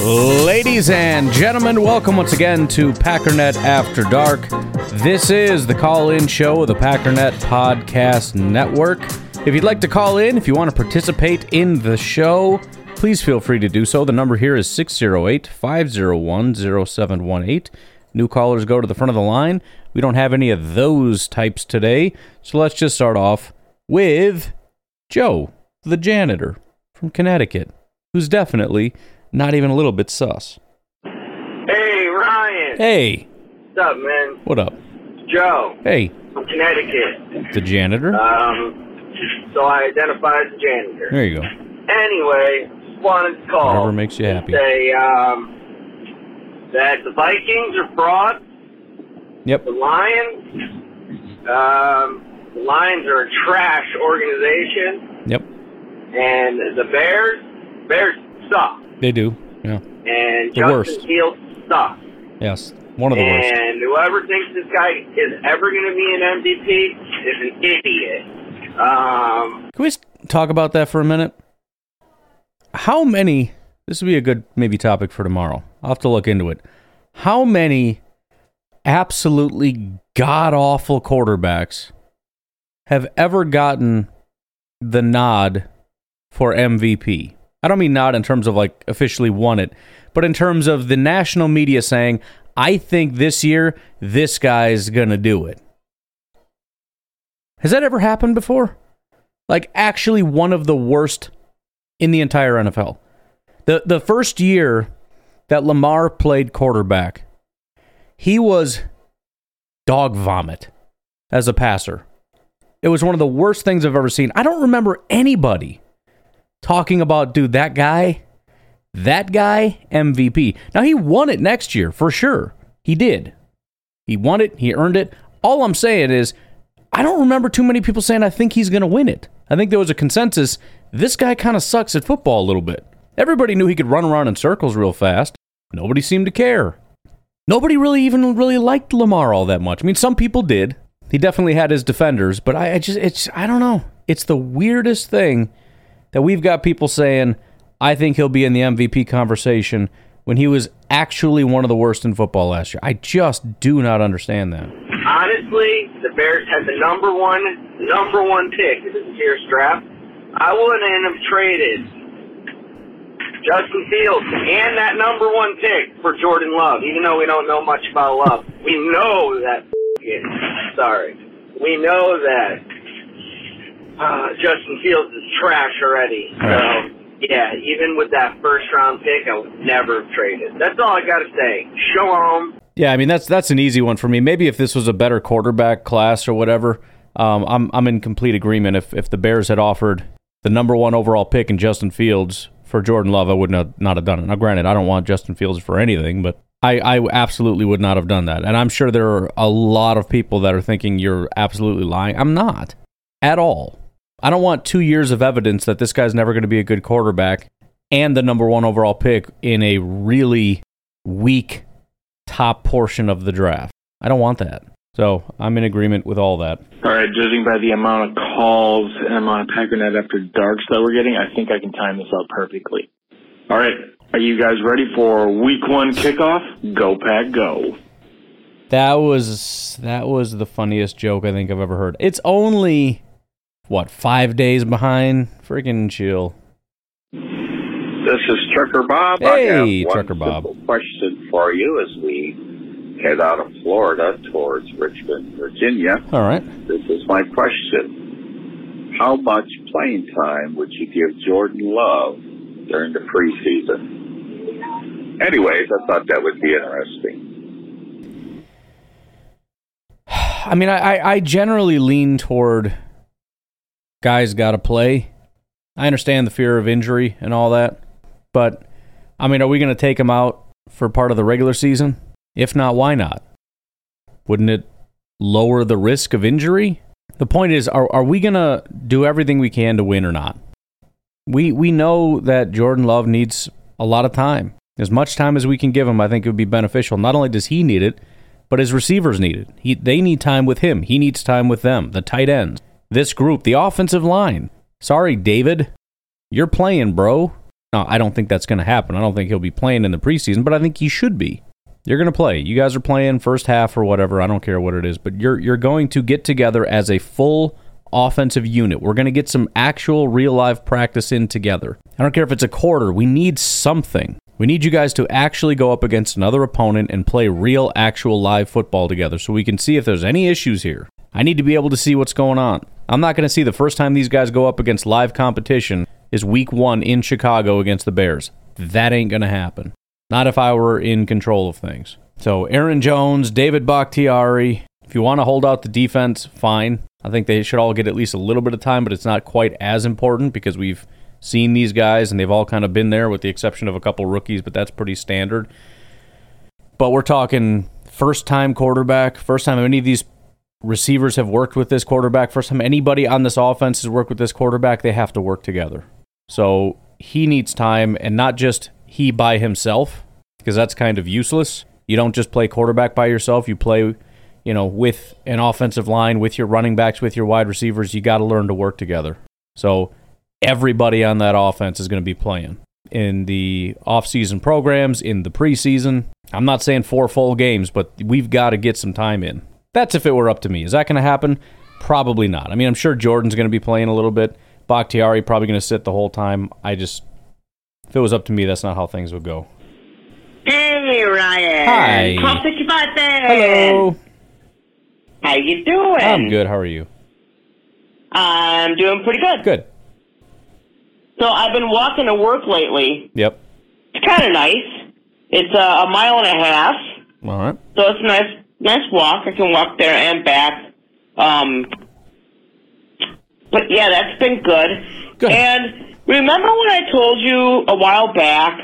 Ladies and gentlemen, welcome once again to Packernet After Dark. This is the call in show of the Packernet Podcast Network. If you'd like to call in, if you want to participate in the show, please feel free to do so. The number here is 608 501 0718. New callers go to the front of the line. We don't have any of those types today, so let's just start off with Joe, the janitor from Connecticut, who's definitely not even a little bit sus. Hey, Ryan. Hey, What's up, man? what up? Joe Hey, from Connecticut. the janitor? Um, so I identify as a janitor. There you go. Anyway, wanted to call. Whatever makes you happy. Say um, that the Vikings are frauds. Yep. The Lions, um, the Lions are a trash organization, Yep. and the Bears, Bears suck, They do. Yeah. and The Justin worst. Fields sucks. Yes. One of the worst. And whoever thinks this guy is ever going to be an MVP is an idiot. Um, Can we talk about that for a minute? How many? This would be a good maybe topic for tomorrow. I'll have to look into it. How many absolutely god awful quarterbacks have ever gotten the nod for MVP? I don't mean not in terms of like officially won it, but in terms of the national media saying, I think this year this guy's going to do it. Has that ever happened before? Like actually one of the worst in the entire NFL. The the first year that Lamar played quarterback, he was dog vomit as a passer. It was one of the worst things I've ever seen. I don't remember anybody talking about dude that guy that guy MVP. Now he won it next year for sure. He did. He won it, he earned it. All I'm saying is I don't remember too many people saying I think he's going to win it. I think there was a consensus this guy kind of sucks at football a little bit. Everybody knew he could run around in circles real fast. Nobody seemed to care. Nobody really even really liked Lamar all that much. I mean, some people did. He definitely had his defenders, but I, I just it's I don't know. It's the weirdest thing that we've got people saying I think he'll be in the MVP conversation when he was actually one of the worst in football last year. I just do not understand that. honestly, the Bears had the number one, number one pick in this year's draft. I wouldn't have traded Justin Fields and that number one pick for Jordan Love, even though we don't know much about Love. We know that. Sorry, we know that uh, Justin Fields is trash already. So yeah, even with that first round pick, I would never have traded. That's all I got to say. Show Shalom. Yeah, I mean that's that's an easy one for me. Maybe if this was a better quarterback class or whatever, um, I'm I'm in complete agreement. If if the Bears had offered the number one overall pick in Justin Fields for Jordan Love, I would not not have done it. Now, granted, I don't want Justin Fields for anything, but I I absolutely would not have done that. And I'm sure there are a lot of people that are thinking you're absolutely lying. I'm not at all. I don't want two years of evidence that this guy's never going to be a good quarterback and the number one overall pick in a really weak top portion of the draft. I don't want that. So I'm in agreement with all that. All right, judging by the amount of calls and amount of Packernet after darks that we're getting, I think I can time this out perfectly. All right, are you guys ready for week one kickoff? Go Pack Go! That was that was the funniest joke I think I've ever heard. It's only what five days behind. Freaking chill. This is Trucker Bob. Hey, I have one Trucker Bob. question for you as we head out of Florida towards Richmond, Virginia. All right. This is my question. How much playing time would you give Jordan Love during the preseason? Anyways, I thought that would be interesting. I mean, I, I- I generally lean toward guys got to play. I understand the fear of injury and all that, but I mean, are we going to take him out for part of the regular season? If not, why not? Wouldn't it lower the risk of injury? The point is, are, are we going to do everything we can to win or not? We, we know that Jordan Love needs a lot of time. As much time as we can give him, I think it would be beneficial. Not only does he need it, but his receivers need it. He, they need time with him. He needs time with them, the tight ends, this group, the offensive line. Sorry, David. You're playing, bro. No, I don't think that's going to happen. I don't think he'll be playing in the preseason, but I think he should be. You're going to play. You guys are playing first half or whatever. I don't care what it is, but you're you're going to get together as a full offensive unit. We're going to get some actual real life practice in together. I don't care if it's a quarter. We need something. We need you guys to actually go up against another opponent and play real, actual live football together so we can see if there's any issues here. I need to be able to see what's going on. I'm not going to see the first time these guys go up against live competition is week one in Chicago against the Bears. That ain't going to happen. Not if I were in control of things. So, Aaron Jones, David Bakhtiari, if you want to hold out the defense, fine. I think they should all get at least a little bit of time, but it's not quite as important because we've seen these guys and they've all kind of been there with the exception of a couple rookies, but that's pretty standard. But we're talking first time quarterback, first time any of these receivers have worked with this quarterback, first time anybody on this offense has worked with this quarterback, they have to work together. So he needs time and not just he by himself, because that's kind of useless. You don't just play quarterback by yourself, you play you know, with an offensive line, with your running backs, with your wide receivers, you got to learn to work together. So everybody on that offense is going to be playing in the offseason programs, in the preseason. I'm not saying four full games, but we've got to get some time in. That's if it were up to me. Is that going to happen? Probably not. I mean, I'm sure Jordan's going to be playing a little bit. Bakhtiari probably going to sit the whole time. I just, if it was up to me, that's not how things would go. Hey, Ryan. Hi. To you. Hello. How you doing? I'm good. How are you? I'm doing pretty good. Good. So I've been walking to work lately. Yep. It's kind of nice. It's uh, a mile and a half, All right. so it's nice, nice walk. I can walk there and back. Um, but yeah, that's been good. Good. And remember when I told you a while back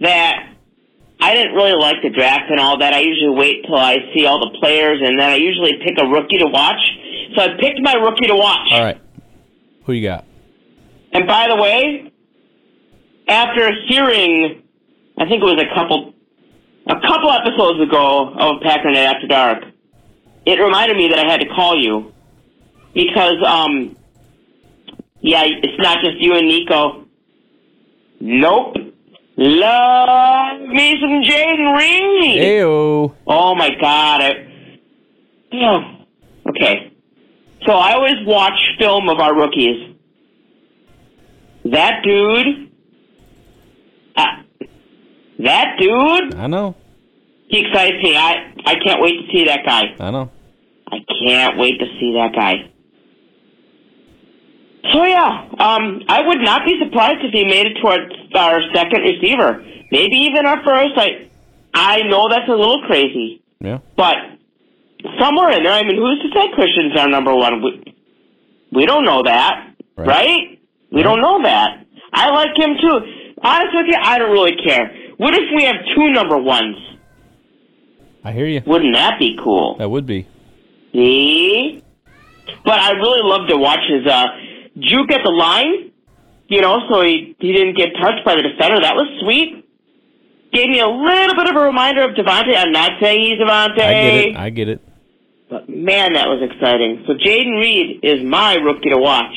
that I didn't really like the draft and all that. I usually wait till I see all the players, and then I usually pick a rookie to watch. So I picked my rookie to watch. All right. Who you got? And by the way, after hearing, I think it was a couple, a couple episodes ago of Packernet After Dark, it reminded me that I had to call you because, um, yeah, it's not just you and Nico. Nope. Love me some Jayden Reed. Ayo. Oh my god. I, oh. Okay. So I always watch film of our rookies. That dude. That dude. I know. He excites me. I I can't wait to see that guy. I know. I can't wait to see that guy. So yeah, um, I would not be surprised if he made it towards our second receiver, maybe even our first. I I know that's a little crazy, Yeah. but somewhere in there, I mean, who's to say Christian's our number one? We, we don't know that, Right. right? We don't know that. I like him too. Honest with you, I don't really care. What if we have two number ones? I hear you. Wouldn't that be cool? That would be. See? But I really love to watch his uh, juke at the line. You know, so he he didn't get touched by the defender. That was sweet. Gave me a little bit of a reminder of Davante. I'm not saying he's Davante. I get it. I get it. But man, that was exciting. So Jayden Reed is my rookie to watch.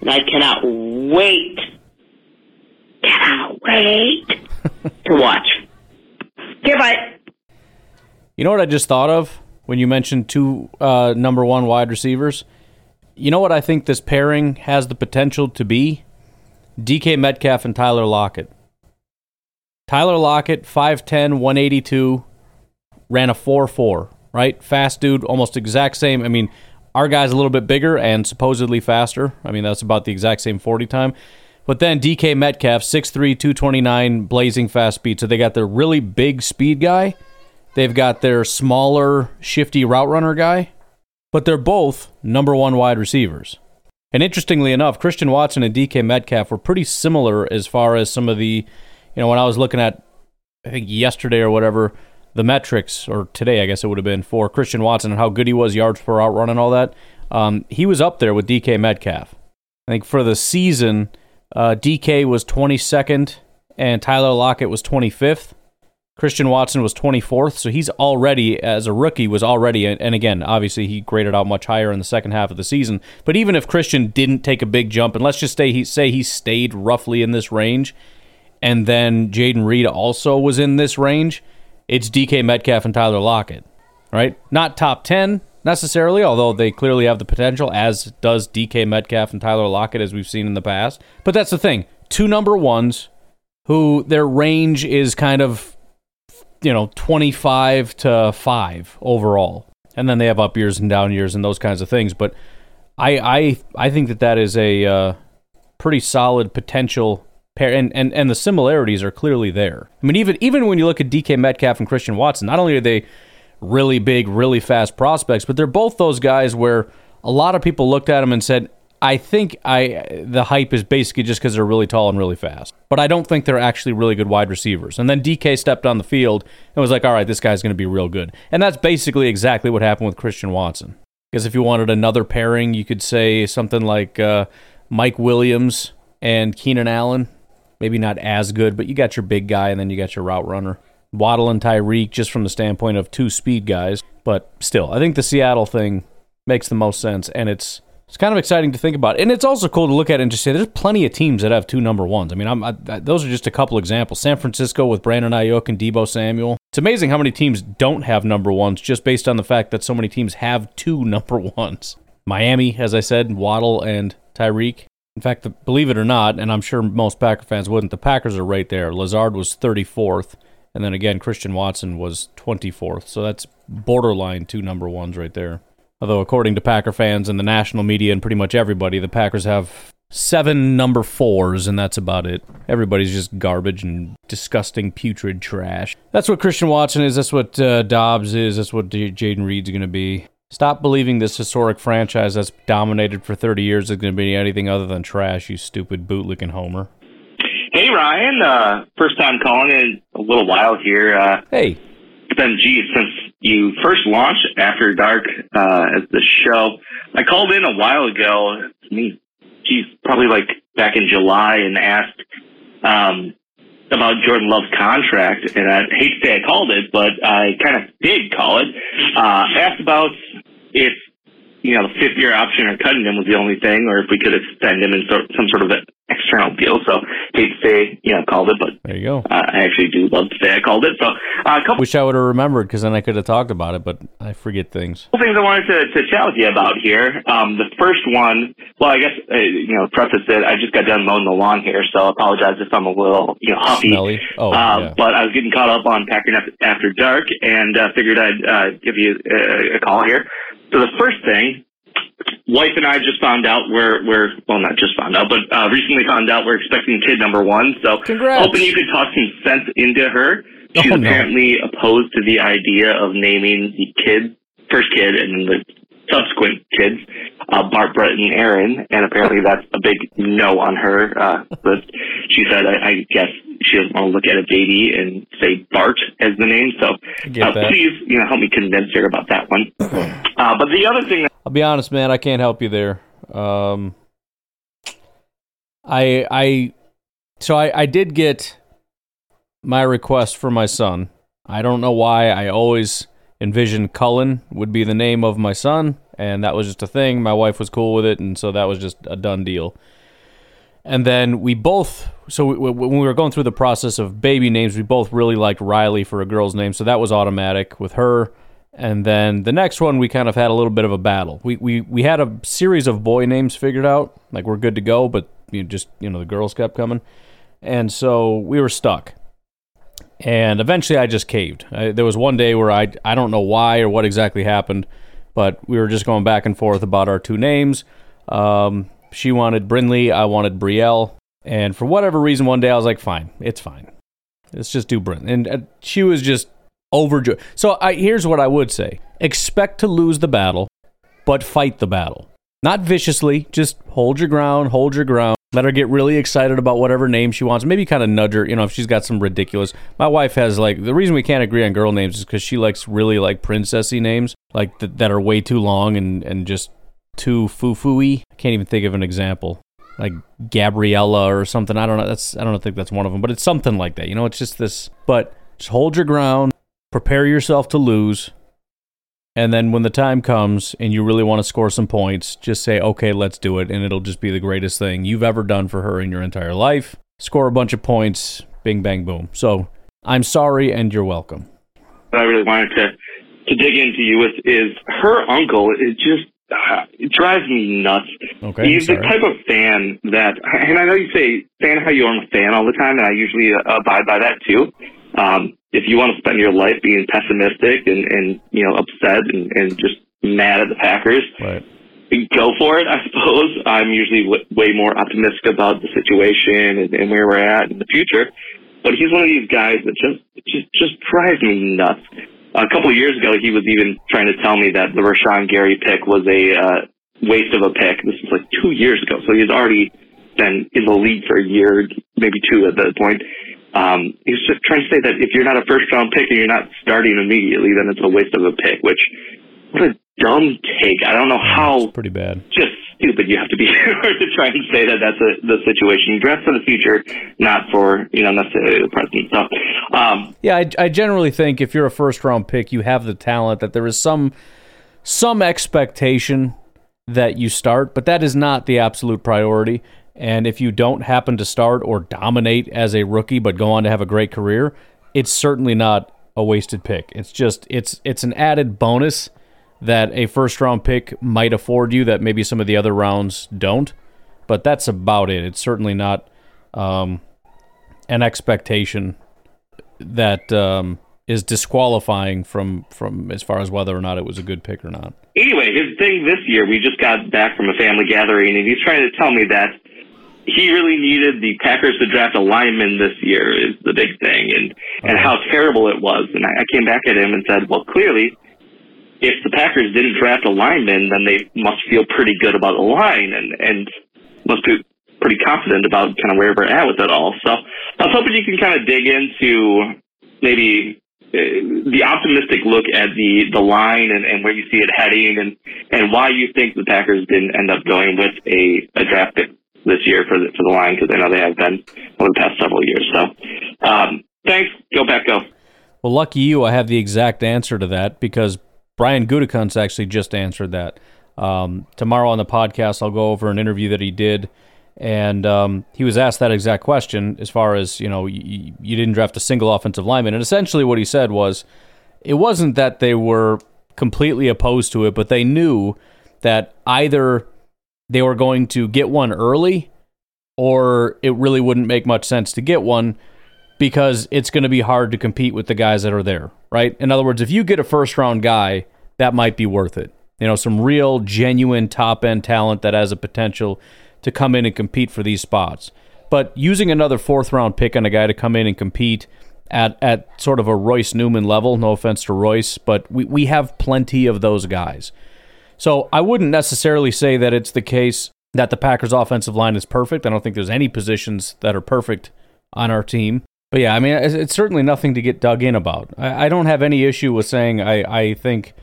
And I cannot wait. Cannot wait to watch. Goodbye. You know what I just thought of when you mentioned two uh, number one wide receivers? You know what I think this pairing has the potential to be? DK Metcalf and Tyler Lockett. Tyler Lockett, 5'10, 182, ran a 4 4, right? Fast dude, almost exact same. I mean, our guy's a little bit bigger and supposedly faster. I mean, that's about the exact same 40 time. But then DK Metcalf, 6'3, 229, blazing fast speed. So they got their really big speed guy. They've got their smaller, shifty route runner guy. But they're both number one wide receivers. And interestingly enough, Christian Watson and DK Metcalf were pretty similar as far as some of the, you know, when I was looking at, I think yesterday or whatever, the metrics, or today I guess it would have been for Christian Watson and how good he was, yards per route run and all that, um, he was up there with DK Metcalf. I think for the season, uh, DK was 22nd and Tyler Lockett was 25th. Christian Watson was 24th, so he's already, as a rookie, was already, and again, obviously he graded out much higher in the second half of the season. But even if Christian didn't take a big jump, and let's just say he say he stayed roughly in this range, and then Jayden Reed also was in this range, it's DK Metcalf and Tyler Lockett, right? Not top 10 necessarily, although they clearly have the potential, as does DK Metcalf and Tyler Lockett, as we've seen in the past. But that's the thing. Two number ones who their range is kind of you know 25 to 5 overall. And then they have up years and down years and those kinds of things. But i i i think that that is a uh, pretty solid potential pair. And, and and the similarities are clearly there. I mean even even when you look at dk metcalf and christian watson not only are they really big really fast prospects but they're both those guys where a lot of people looked at them and said I think I the hype is basically just because they're really tall and really fast. But I don't think they're actually really good wide receivers. And then DK stepped on the field and was like, all right, this guy's going to be real good. And that's basically exactly what happened with Christian Watson. Because if you wanted another pairing, you could say something like uh, Mike Williams and Keenan Allen. Maybe not as good, but you got your big guy and then you got your route runner. Waddle and Tyreek, just from the standpoint of two speed guys. But still, I think the Seattle thing makes the most sense. And it's it's kind of exciting to think about, and it's also cool to look at and just say there's plenty of teams that have two number ones. I mean, I'm, I, those are just a couple examples. San Francisco with Brandon Aiyuk and Deebo Samuel. It's amazing how many teams don't have number ones just based on the fact that so many teams have two number ones. Miami, as I said, Waddle and Tyreek. In fact, believe it or not, and I'm sure most Packer fans wouldn't, the Packers are right there. Lazard was 34th, and then again, Christian Watson was 24th. So that's borderline two number ones right there. Although, according to Packer fans and the national media and pretty much everybody, the Packers have seven number fours, and that's about it. Everybody's just garbage and disgusting, putrid trash. That's what Christian Watson is. That's what uh, Doubs is. That's what J- Jayden Reed's going to be. Stop believing this historic franchise that's dominated for 30 years is going to be anything other than trash, you stupid bootlicking homer. Ryan. Uh, first time calling in a little while here. Uh, hey. It's been, geez, since you first launched After Dark uh, as the show. I called in a while ago, it's me, geez, probably like back in July, and asked um, about Jordan Love's contract. And I hate to say I called it, but I kind of did call it. Uh, asked about if you know the fifth year option or cutting him was the only thing, or if we could extend him in some sort of an external deal. So hate to say, you know, called it, but there you go. Uh, I actually do love to say I called it. So uh, a couple. Wish I would have remembered because then I could have talked about it, but I forget things. Couple things I wanted to, to chat with you about here. Um, the first one, well, I guess uh, you know, preface it. I just got done mowing the lawn here, so I apologize if I'm a little you know huffy. Smelly. Oh, uh, yeah. But I was getting caught up on packing up after dark, and uh, figured I'd uh, give you a, a call here. So the first thing wife and I just found out we're we're well not just found out, but uh, recently found out we're expecting kid number one. So Congrats. hoping you could talk some sense into her. She's Oh, no. apparently opposed to the idea of naming the kid first kid and then the subsequent kids uh, Bart, Brett, and Aaron, and apparently that's a big no on her uh, list. She said, I, I guess she doesn't want to look at a baby and say Bart as the name. So uh, please, you know, help me convince her about that one. Uh, but the other thing I'll be honest, man. I can't help you there. Um, I I so I I did get my request for my son. I don't know why. I always envisioned Cullen would be the name of my son, and that was just a thing. My wife was cool with it, and so that was just a done deal. And then we both, so we, when we were going through the process of baby names, we both really liked Riley for a girl's name, so that was automatic with her. And then the next one, we kind of had a little bit of a battle. We we we had a series of boy names figured out, like we're good to go, but you just you know the girls kept coming, and so we were stuck. And eventually, I just caved. I, there was one day where I I don't know why or what exactly happened, but we were just going back and forth about our two names. Um, she wanted Brinley, I wanted Brielle, and for whatever reason, one day I was like, "Fine, it's fine. Let's just do Brin." And uh, she was just overjoyed. So I, here's what I would say: expect to lose the battle, but fight the battle. Not viciously, just hold your ground, hold your ground. Let her get really excited about whatever name she wants. Maybe kind of nudge her, you know, if she's got some ridiculous. My wife has like the reason we can't agree on girl names is because she likes really like princessy names, like th- that are way too long and and just too foo foo-y. I can't even think of an example, like Gabriella or something. I don't know. That's I don't think that's one of them, but it's something like that. You know, it's just this. But just hold your ground, prepare yourself to lose, and then when the time comes and you really want to score some points, just say, okay, let's do it. And it'll just be the greatest thing you've ever done for her in your entire life. Score a bunch of points, bing, bang, boom. So I'm sorry and you're welcome. I really wanted to, to dig into you with is her uncle is just, it drives me nuts. Okay. He's the type of fan that, and I know you say fan how you are a fan all the time, and I usually uh, abide by that too. Um, if you want to spend your life being pessimistic and, and you know upset and, and just mad at the Packers, Right. go for it. I suppose I'm usually w- way more optimistic about the situation and, and where we're at in the future. But he's one of these guys that just just just drives me nuts. A couple of years ago, he was even trying to tell me that the Rashan Gary pick was a uh, waste of a pick. This was like two years ago, so he's already been in the league for a year, maybe two at that point. Um, he's just trying to say that if you're not a first round pick and you're not starting immediately, then it's a waste of a pick. Which what a dumb take. I don't know how Pretty bad. just stupid you have to be to try and say that that's a, the situation. You draft for the future, not for you know necessarily the present. So, um, Yeah, I, I generally think if you're a first round pick, you have the talent that there is some some expectation that you start, but that is not the absolute priority. And if you don't happen to start or dominate as a rookie but go on to have a great career, it's certainly not a wasted pick. It's just it's it's an added bonus that a first round pick might afford you that maybe some of the other rounds don't. But that's about it. It's certainly not um, an expectation that um, is disqualifying from from as far as whether or not it was a good pick or not. anyway, his thing this year, we just got back from a family gathering, and he's trying to tell me that he really needed the Packers to draft a lineman this year is the big thing, and and how terrible it was. And I, I came back at him and said, well, clearly. If the Packers didn't draft a lineman, then they must feel pretty good about the line and, and must be pretty confident about kind of where we're at with it all. So I was hoping you can kind of dig into maybe uh, the optimistic look at the the line and, and where you see it heading and and why you think the Packers didn't end up going with a, a draft pick this year for the for the line because I know they have been over the past several years. So um, thanks. Go back. Go. Well, lucky you, I have the exact answer to that because Brian Gutekunst actually just answered that. Um, tomorrow on the podcast, I'll go over an interview that he did, and um, he was asked that exact question as far as you know, you, you didn't draft a single offensive lineman, and essentially what he said was, it wasn't that they were completely opposed to it, but they knew that either they were going to get one early, or it really wouldn't make much sense to get one because it's going to be hard to compete with the guys that are there, right? In other words, if you get a first round guy, that might be worth it. You know, some real, genuine top end talent that has a potential to come in and compete for these spots. But using another fourth round pick on a guy to come in and compete at, at sort of a Royce Newman level, no offense to Royce, but we, we have plenty of those guys. So I wouldn't necessarily say that it's the case that the Packers' offensive line is perfect. I don't think there's any positions that are perfect on our team. But yeah, I mean, it's, it's certainly nothing to get dug in about. I, I don't have any issue with saying I, I think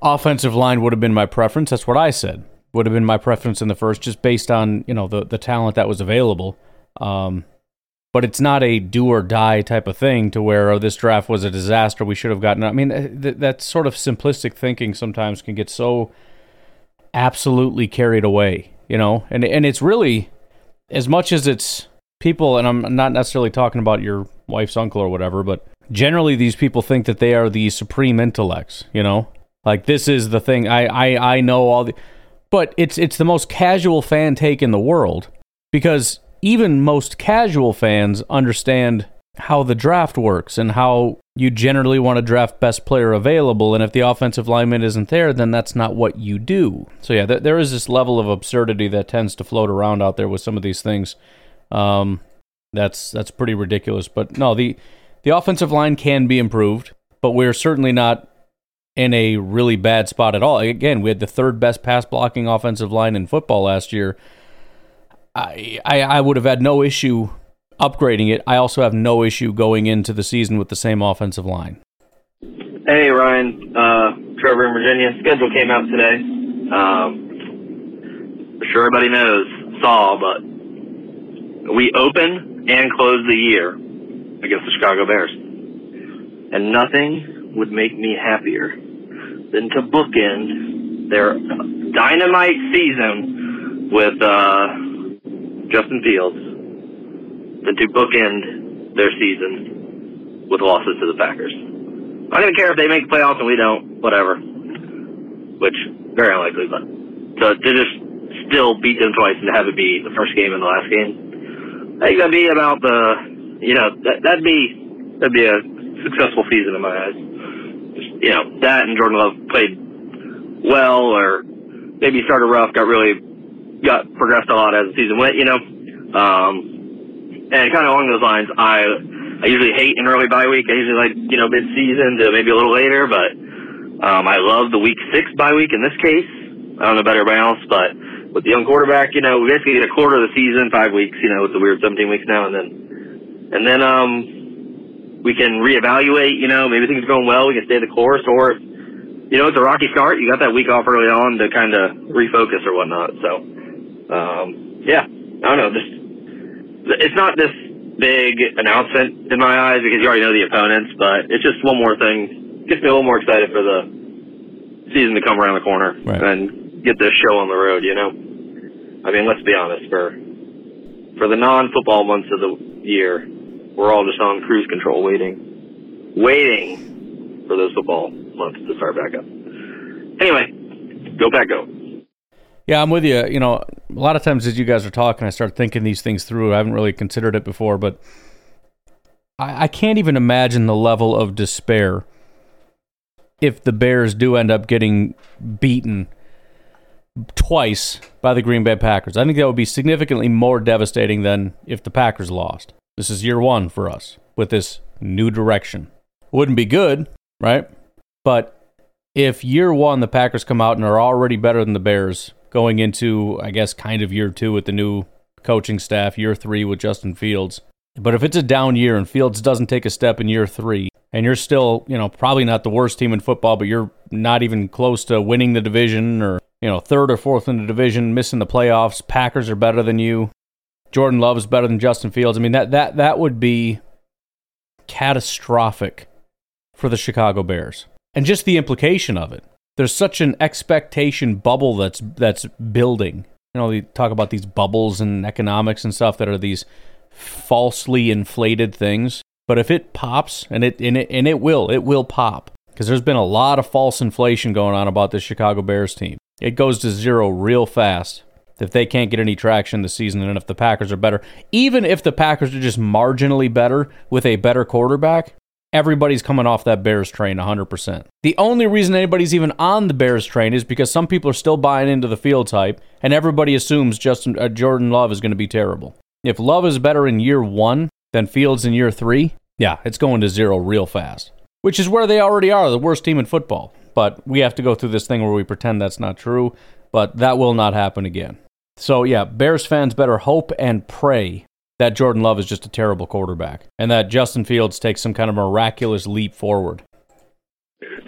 offensive line would have been my preference. That's what I said. Would have been my preference in the first, just based on you know the the talent that was available. Um, but it's not a do or die type of thing to where oh, this draft was a disaster. We should have gotten. I mean, th- that sort of simplistic thinking sometimes can get so absolutely carried away, you know. And and it's really as much as it's people, and I'm not necessarily talking about your wife's uncle or whatever, but generally these people think that they are the supreme intellects, you know. Like this is the thing. I I I know all the, but it's it's the most casual fan take in the world because even most casual fans understand how the draft works and how you generally want to draft best player available and if the offensive lineman isn't there then that's not what you do so yeah th- there is this level of absurdity that tends to float around out there with some of these things um, that's that's pretty ridiculous but no the the offensive line can be improved but we're certainly not in a really bad spot at all again we had the third best pass blocking offensive line in football last year I, I I would have had no issue upgrading it. I also have no issue going into the season with the same offensive line. Hey Ryan, uh, Trevor in Virginia. Schedule came out today. Um, sure everybody knows saw, but we open and close the year against the Chicago Bears, and nothing would make me happier than to bookend their dynamite season with uh, Justin Fields than to bookend their season with losses to the Packers. I don't gonna care if they make the playoffs and we don't, whatever. Which very unlikely, but to, to just still beat them twice and have it be the first game and the last game, I think that'd be about the, you know, that, that'd be that'd be a successful season in my eyes. Just, you know, that and Jordan Love played well, or maybe started rough, got really got progressed a lot as the season went. You know, um, and kind of along those lines, I I usually hate an early bye week. I usually like you know mid season to maybe a little later, but um, I love the week six bye week in this case. I don't know about everybody else, but with the young quarterback, you know, we basically get a quarter of the season, five weeks, you know, with the weird 17 weeks now, and then, and then, um, we can reevaluate, you know, maybe things are going well, we can stay the course, or, you know, it's a rocky start, you got that week off early on to kind of refocus or whatnot, so, um, yeah, I don't know, just, it's not this big announcement in my eyes because you already know the opponents, but it's just one more thing, gets me a little more excited for the season to come around the corner Right. and get this show on the road, you know? I mean, let's be honest, for for the non-football months of the year, we're all just on cruise control waiting, waiting for those football months to start back up. Anyway, go back, go. Yeah, I'm with you. You know, a lot of times as you guys are talking, I start thinking these things through. I haven't really considered it before, but I, I can't even imagine the level of despair if the Bears do end up getting beaten twice by the Green Bay Packers. I think that would be significantly more devastating than if the Packers lost. This is year one for us with this new direction. Wouldn't be good, right? But if year one the Packers come out and are already better than the Bears going into, I guess, kind of year two with the new coaching staff, year three with Justin Fields. But if it's a down year and Fields doesn't take a step in year three, and you're still, you know, probably not the worst team in football, but you're not even close to winning the division or, you know, third or fourth in the division, missing the playoffs, Packers are better than you. Jordan Love is better than Justin Fields. I mean, that that that would be catastrophic for the Chicago Bears. And just the implication of it. There's such an expectation bubble that's that's building. You know, they talk about these bubbles and economics and stuff that are these falsely inflated things. But if it pops, and it and it and it will, it will pop because there's been a lot of false inflation going on about the Chicago Bears team. It goes to zero real fast if they can't get any traction this season, and if the Packers are better, even if the Packers are just marginally better with a better quarterback, everybody's coming off that Bears train 100%. The only reason anybody's even on the Bears train is because some people are still buying into the field type, and everybody assumes Justin uh, Jordan Love is going to be terrible. If Love is better in year one than Fields in year three, yeah, it's going to zero real fast, which is where they already are, the worst team in football. But we have to go through this thing where we pretend that's not true, but that will not happen again. So, yeah, Bears fans better hope and pray that Jordan Love is just a terrible quarterback and that Justin Fields takes some kind of miraculous leap forward.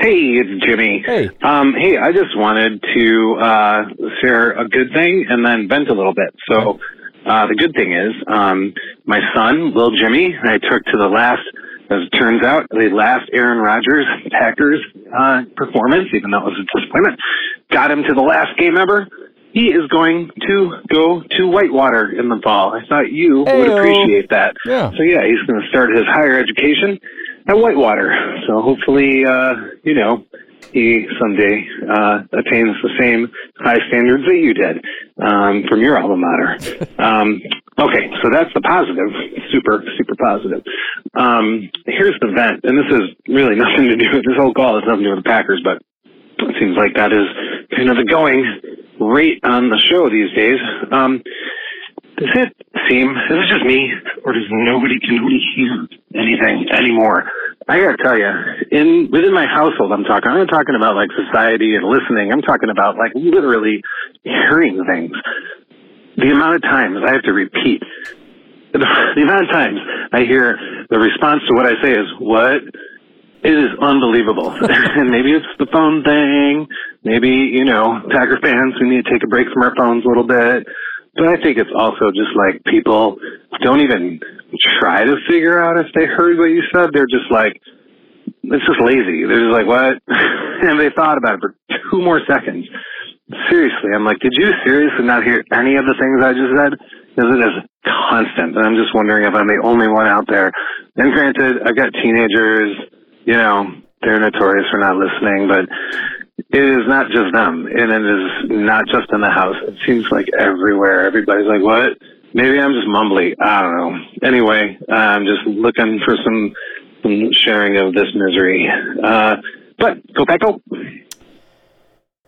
Hey, it's Jimmy. Hey. Um, hey, I just wanted to uh, share a good thing and then vent a little bit. So, uh, the good thing is, um, my son, little Jimmy, I took to the last, as it turns out, the last Aaron Rodgers Packers uh, performance, even though it was a disappointment, got him to the last game ever. He is going to go to Whitewater in the fall. I thought you would appreciate that. Yeah. So yeah, he's going to start his higher education at Whitewater. So hopefully, uh, you know, he someday uh, attains the same high standards that you did um, from your alma mater. um, okay, so that's the positive, super, super positive. Um, here's the vent, and this is really nothing to do with this whole call. It's nothing to do with the Packers, but it seems like that is kind of the going rate on the show these days. Um, does it seem, is it just me, or does nobody can nobody hear anything anymore? I gotta tell you, in within my household, I'm talking. I'm not talking about like society and listening. I'm talking about like literally hearing things. The amount of times I have to repeat, the, amount of times I hear the response to what I say is, what? It is unbelievable. and maybe it's the phone thing. Maybe, you know, Packer fans, we need to take a break from our phones a little bit. But I think it's also just like people don't even try to figure out if they heard what you said. They're just like, it's just lazy. They're just like, what? and they thought about it for two more seconds. Seriously, I'm like, did you seriously not hear any of the things I just said? Because it is constant. And I'm just wondering if I'm the only one out there. And granted, I've got teenagers, you know, they're notorious for not listening, but it is not just them. And it is not just in the house. It seems like everywhere. Everybody's like, what? Maybe I'm just mumbly. I don't know. Anyway, I'm just looking for some, some sharing of this misery. Uh, but go back.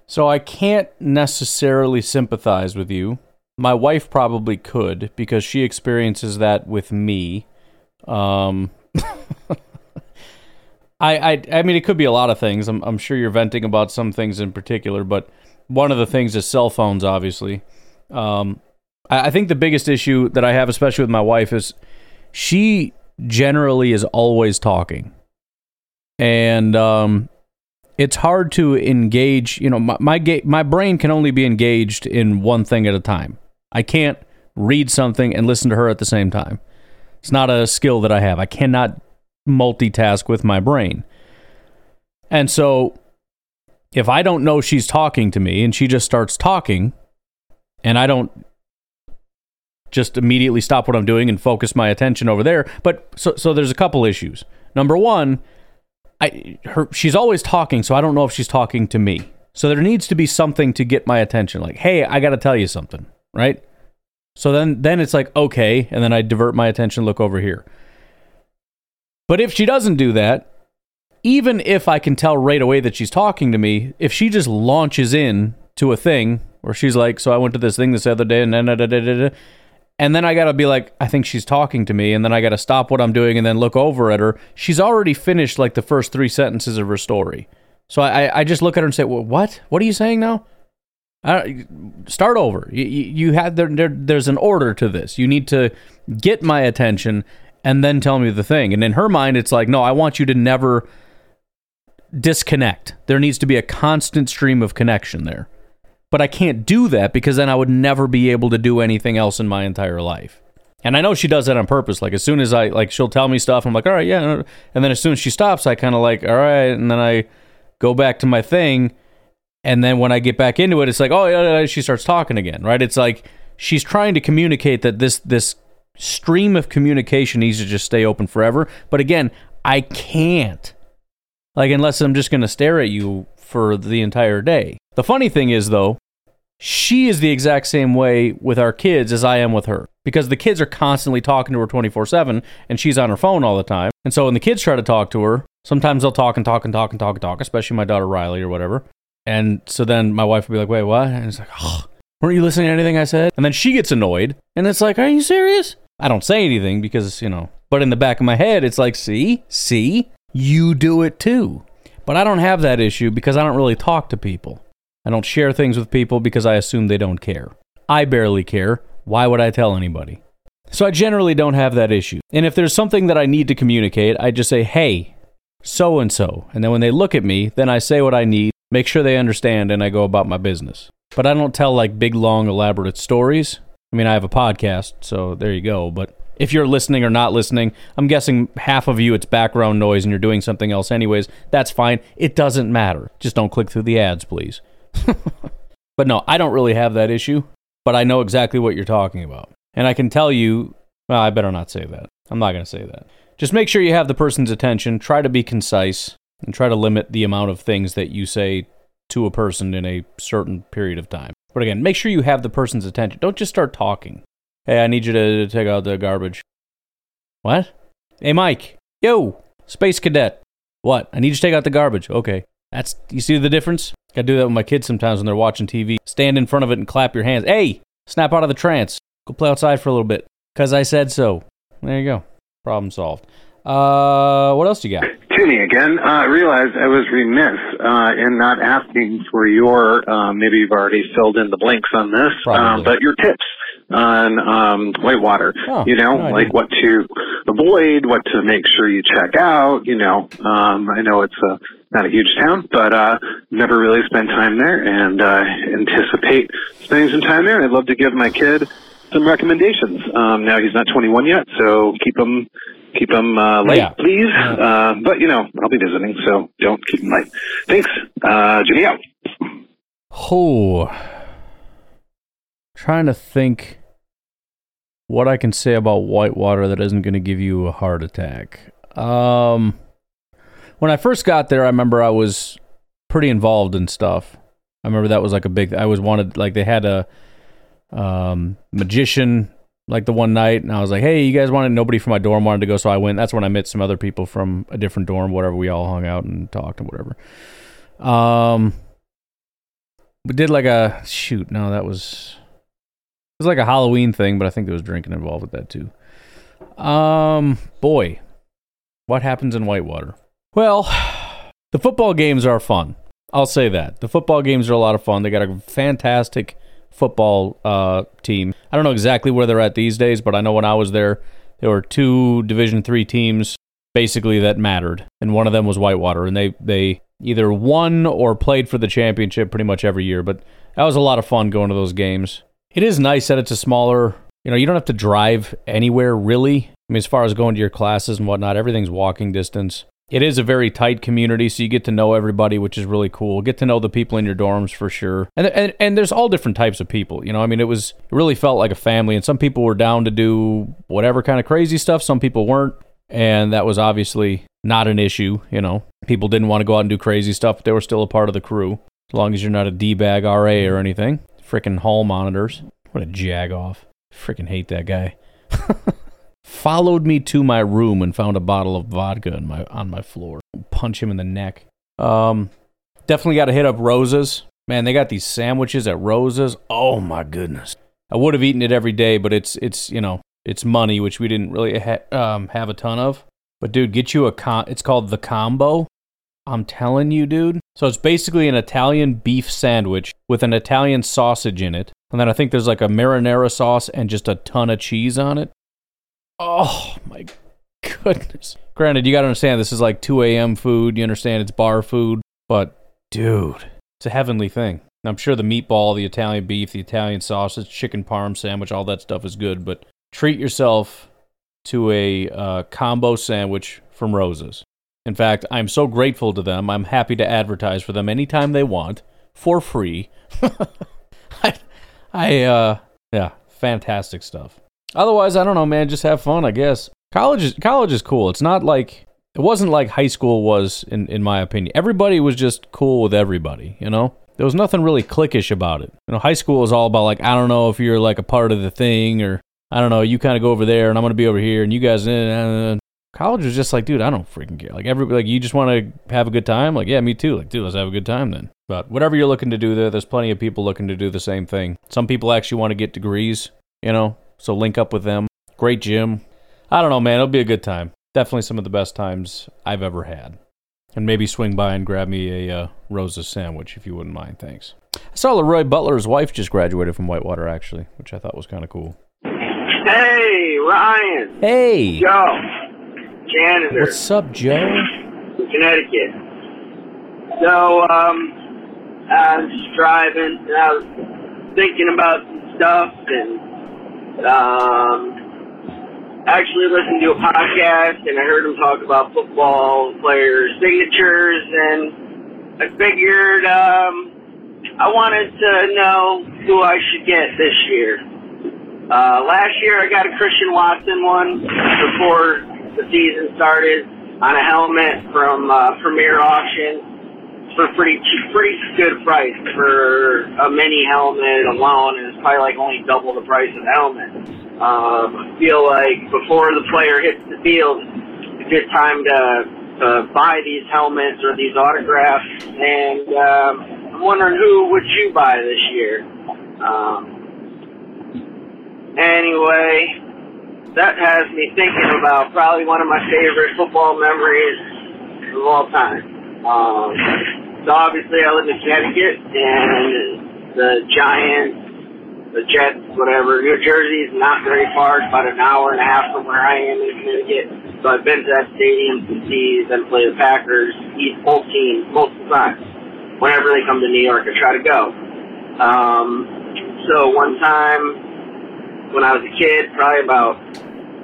So I can't necessarily sympathize with you. My wife probably could because she experiences that with me. Um, I, I, I mean, it could be a lot of things. I'm, I'm sure you're venting about some things in particular, but one of the things is cell phones, obviously. Um, I, I think the biggest issue that I have, especially with my wife, is she generally is always talking, and um, it's hard to engage. You know, my my, ga- my brain can only be engaged in one thing at a time. I can't read something and listen to her at the same time. It's not a skill that I have. I cannot multitask with my brain. And so if I don't know she's talking to me and she just starts talking and I don't just immediately stop what I'm doing and focus my attention over there, but so so there's a couple issues. Number 1, I her she's always talking, so I don't know if she's talking to me. So there needs to be something to get my attention like, "Hey, I got to tell you something." Right? So then then it's like, "Okay," and then I divert my attention look over here. But if she doesn't do that, even if I can tell right away that she's talking to me, if she just launches in to a thing where she's like, "So I went to this thing this other day," and then and then I gotta be like, I think she's talking to me, and then I gotta stop what I'm doing and then look over at her. She's already finished like the first three sentences of her story, so I I just look at her and say, well, "What? What are you saying now?" Start over. You, you had there, there. There's an order to this. You need to get my attention and then tell me the thing. And in her mind, it's like, no, I want you to never disconnect. There needs to be a constant stream of connection there. But I can't do that because then I would never be able to do anything else in my entire life. And I know she does that on purpose. Like as soon as I like, she'll tell me stuff. I'm like, all right, yeah. And then as soon as she stops, I kind of like, all right. And then I go back to my thing. And then when I get back into it, it's like, oh yeah, she starts talking again, right? It's like she's trying to communicate that this this stream of communication needs to just stay open forever. But again, I can't. Like unless I'm just going to stare at you for the entire day. The funny thing is though, she is the exact same way with our kids as I am with her because the kids are constantly talking to her 24/7 and she's on her phone all the time. And so when the kids try to talk to her, sometimes they'll talk and talk and talk and talk and talk, especially my daughter Riley or whatever. And so then my wife will be like, "Wait, what?" And it's like, "Oh, weren't you listening to anything I said?" And then she gets annoyed, and it's like, "Are you serious?" I don't say anything because, you know, but in the back of my head, it's like, see, see, you do it too. But I don't have that issue because I don't really talk to people. I don't share things with people because I assume they don't care. I barely care. Why would I tell anybody? So I generally don't have that issue. And if there's something that I need to communicate, I just say, hey, so and so. And then when they look at me, then I say what I need, make sure they understand, and I go about my business. But I don't tell like big, long, elaborate stories. I mean, I have a podcast, so there you go. But if you're listening or not listening, I'm guessing half of you it's background noise and you're doing something else anyways. That's fine. It doesn't matter. Just don't click through the ads, please. but no, I don't really have that issue, but I know exactly what you're talking about. And I can tell you, well, I better not say that. I'm not going to say that. Just make sure you have the person's attention, try to be concise, and try to limit the amount of things that you say to a person in a certain period of time. But again, make sure you have the person's attention. Don't just start talking. Hey, I need you to take out the garbage. What? Hey, Mike. Yo, Space Cadet. What? I need you to take out the garbage. Okay. That's you see the difference? Gotta do that with my kids sometimes when they're watching TV. Stand in front of it and clap your hands. Hey, snap out of the trance. Go play outside for a little bit. Cause I said so. There you go. Problem solved. Uh, what else you got? Timmy again. I uh, realized I was remiss uh, in not asking for your. Uh, maybe you've already filled in the blanks on this, uh, but your tips on um, Whitewater. Oh, you know, no like what to avoid, what to make sure you check out. You know, um, I know it's a, not a huge town, but uh, never really spent time there, and uh, anticipate spending some time there. I'd love to give my kid some recommendations. Um, now he's not 21 yet, so keep him keep him uh, late, Yeah. please. Uh, but you know, I'll be visiting, so don't keep him late. Thanks, uh, Jimmy out. Oh, trying to think what I can say about Whitewater that isn't going to give you a heart attack. Um, when I first got there, I remember I was pretty involved in stuff. I remember that was like a big. I was wanted like they had a um magician like the one night, and I was like, "Hey, you guys wanted?" Nobody from my dorm wanted to go, so I went. That's when I met some other people from a different dorm. Whatever, we all hung out and talked and whatever. Um, we did like a shoot. No, that was was like a Halloween thing, but I think there was drinking involved with that too. Um, boy, what happens in Whitewater? Well, the football games are fun. I'll say that the football games are a lot of fun. They got a fantastic football uh, team. I don't know exactly where they're at these days, but I know when I was there, there were two Division three teams basically that mattered, and one of them was Whitewater, and they they either won or played for the championship pretty much every year. But that was a lot of fun going to those games. It is nice that it's a smaller. You know, you don't have to drive anywhere really. I mean, as far as going to your classes and whatnot, everything's walking distance. It is a very tight community, so you get to know everybody, which is really cool. Get to know the people in your dorms for sure, and and and there's all different types of people. You know, I mean, it was it really felt like a family, and some people were down to do whatever kind of crazy stuff. Some people weren't, and that was obviously not an issue. You know, people didn't want to go out and do crazy stuff, but they were still a part of the crew, as long as you're not a d bag RA or anything. Freaking hall monitors, what a jag off! Freaking hate that guy. followed me to my room and found a bottle of vodka my on my floor. Punch him in the neck. Um, definitely got to hit up Roses. Man, they got these sandwiches at Roses. Oh my goodness! I would have eaten it every day, but it's it's you know it's money, which we didn't really ha- um, have a ton of. But dude, get you a con. It's called the combo. I'm telling you, dude. So it's basically an Italian beef sandwich with an Italian sausage in it, and then I think there's like a marinara sauce and just a ton of cheese on it. Oh my goodness. Granted, you got to understand this is like 2 a.m. food. You understand it's bar food, but dude, it's a heavenly thing. I'm sure the meatball, the Italian beef, the Italian sausage, chicken parm sandwich, all that stuff is good, but treat yourself to a uh, combo sandwich from Roses. In fact, I'm so grateful to them. I'm happy to advertise for them anytime they want for free. I, I, uh, yeah, fantastic stuff. Otherwise, I don't know, man. Just have fun, I guess. College is college is cool. It's not like it wasn't like high school was, in in my opinion. Everybody was just cool with everybody. You know, there was nothing really cliquish about it. You know, high school is all about like I don't know if you're like a part of the thing or I don't know. You kind of go over there and I'm gonna be over here and you guys. Eh, eh, eh. College was just like, dude, I don't freaking care. Like every like you just want to have a good time. Like yeah, me too. Like dude, let's have a good time then. But whatever you're looking to do there, there's plenty of people looking to do the same thing. Some people actually want to get degrees. You know, so link up with them. Great gym. I don't know, man. It'll be a good time. Definitely some of the best times I've ever had. And maybe swing by and grab me a uh, Rose's sandwich if you wouldn't mind. Thanks. I saw Leroy Butler's wife just graduated from Whitewater, actually, which I thought was kind of cool. Hey, Ryan. Hey. Joe. Janitor. What's up, Joe? from Connecticut. So, um, I was just driving and I was thinking about some stuff and, um, actually listened to a podcast and I heard him talk about football players' signatures and I figured, um, I wanted to know who I should get this year. Uh, last year I got a Christian Watson one before the season started on a helmet from uh, Premier Auction for pretty pretty good price for a mini helmet alone, and it's probably like only double the price of the helmet. Um, I feel like before the player hits the field, it's a good time to, to buy these helmets or these autographs, and um, I'm wondering who would you buy this year? Um, anyway, that has me thinking about probably one of my favorite football memories of all time. Um, so obviously I live in Connecticut, and the Giants the Jets, whatever. New Jersey's not very far; about an hour and a half from where I am in Connecticut. So I've been to that stadium to see them play the Packers, eat both teams, multiple times. Whenever they come to New York, I try to go. Um, so one time when I was a kid, probably about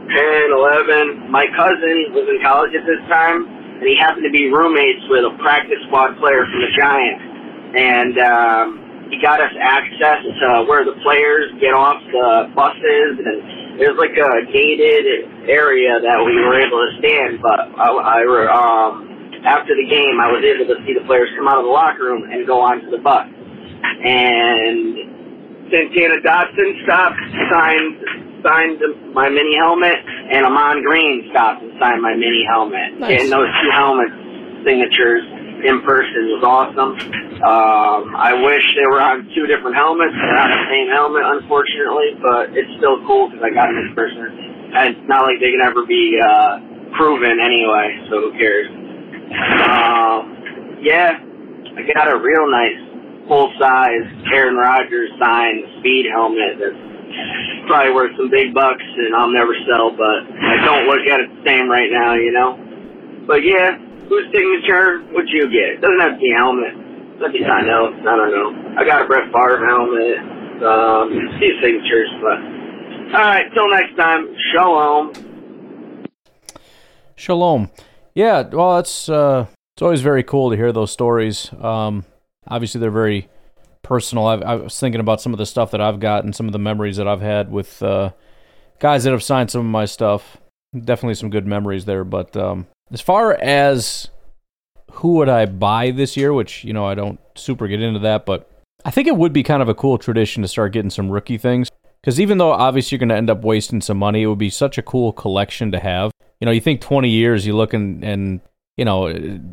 10, 11, my cousin was in college at this time, and he happened to be roommates with a practice squad player from the Giants. And um, he got us access to where the players get off the buses, and there's like a gated area that we were able to stand. But I, I um, after the game, I was able to see the players come out of the locker room and go onto the bus. And Santana Dotson stopped, signed signed my mini helmet, and Ahman Green stopped and signed my mini helmet. Nice. And those two helmet signatures in person was awesome. Um, I wish they were on two different helmets, they're not the same helmet, unfortunately, but it's still cool because I got them in person. And it's not like they can ever be uh, proven anyway, so who cares? Um, yeah, I got a real nice full size Aaron Rodgers signed speed helmet that's probably worth some big bucks and I'll never sell, but I don't look at it the same right now, you know? But yeah, whose signature would you get? It doesn't have to be helmet. Let me know. I don't know. I got a Brett Favre helmet. Um, see signatures, but all right. Till next time. Shalom. Shalom. Yeah, well, it's uh, it's always very cool to hear those stories. Um, obviously, they're very personal. I've, I was thinking about some of the stuff that I've got and some of the memories that I've had with uh, guys that have signed some of my stuff. Definitely some good memories there. But um, as far as who would I buy this year, which you know I don't super get into that, but I think it would be kind of a cool tradition to start getting some rookie things. Because even though obviously you're going to end up wasting some money, it would be such a cool collection to have. You know, you think 20 years, you look and, and you know,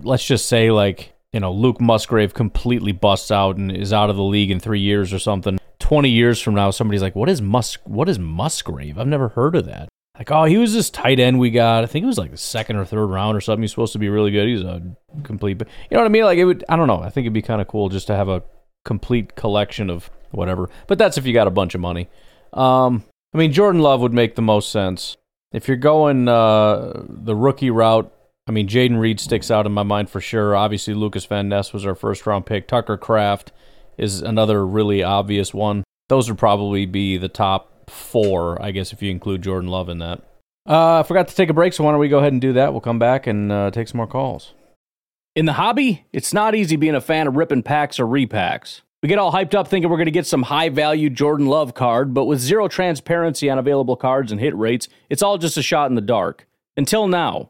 let's just say like, you know, Luke Musgrave completely busts out and is out of the league in three years or something. 20 years from now, somebody's like, what is Mus? What is Musgrave? I've never heard of that. Like, oh, he was this tight end we got. I think it was like the second or third round or something. He's supposed to be really good. He's a complete, but you know what I mean? Like, it would, I don't know. I think it'd be kind of cool just to have a complete collection of whatever. But that's if you got a bunch of money. Um, I mean, Jordan Love would make the most sense. If you're going uh, the rookie route, I mean, Jayden Reed sticks out in my mind for sure. Obviously, Lucas Van Ness was our first round pick. Tucker Kraft is another really obvious one. Those would probably be the top four, I guess, if you include Jordan Love in that. Uh, I forgot to take a break, so why don't we go ahead and do that? We'll come back and uh, take some more calls. In the hobby, it's not easy being a fan of ripping packs or repacks. We get all hyped up thinking we're going to get some high value Jordan Love card, but with zero transparency on available cards and hit rates, it's all just a shot in the dark. Until now,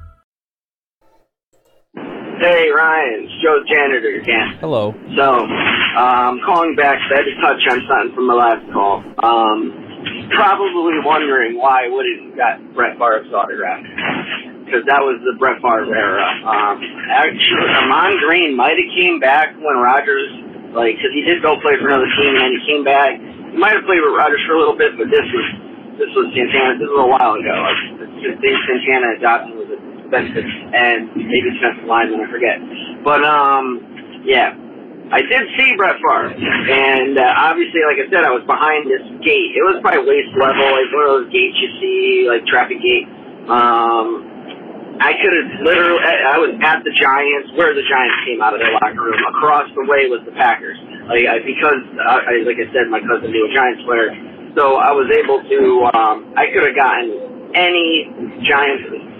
Hey, Ryan. It's Joe Janitor again. Hello. So, um, calling back, I had to touch on something from the last call. Um, probably wondering why I wouldn't got Brett Favre's autograph. Because that was the Brett Favre era. Um, actually, Ahman Green might have came back when Rodgers, like, because he did go play for another team and then he came back. He might have played with Rodgers for a little bit, but this was this was Santana. This was a while ago. I think Santana Dotson was and maybe defensive lineman, I forget. But um, yeah, I did see Brett Favre, and uh, obviously, like I said, I was behind this gate. It was probably waist level, like one of those gates you see, like traffic gate. Um, I could have literally, I I was at the Giants, where the Giants came out of their locker room. Across the way was the Packers. Like I, because, uh, I, like I said, my cousin knew a Giants player, so I was able to. Um, I could have gotten any Giants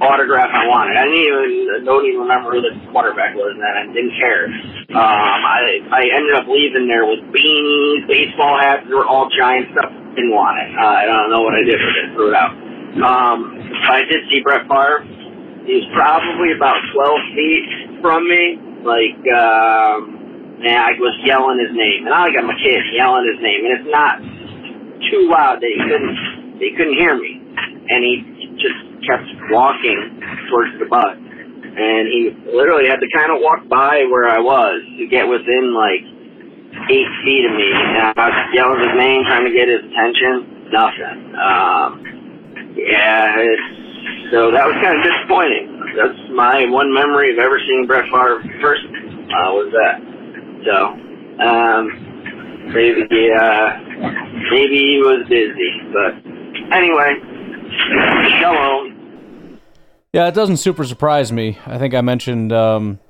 autograph I wanted. I didn't even don't even remember who the quarterback was, and I didn't care. Um, I I ended up leaving there with beanies, baseball hats. They were all Giant stuff. Didn't want it. Uh, I don't know what I did with it. Threw it out. Um, I did see Brett Favre. He was probably about 12 feet from me. Like, um, yeah, I was yelling his name, and I got my kid yelling his name, and it's not too loud that he couldn't he couldn't hear me, and he just kept walking towards the bus, and he literally had to kind of walk by where I was to get within like eight feet of me, and I was yelling his name, trying to get his attention. Nothing. Um, yeah, so that was kind of disappointing. That's my one memory of ever seeing Brett Favre first. Uh, was that? So, um, maybe, uh, maybe he was busy, but anyway, shalom. Yeah, it doesn't super surprise me. I think I mentioned um,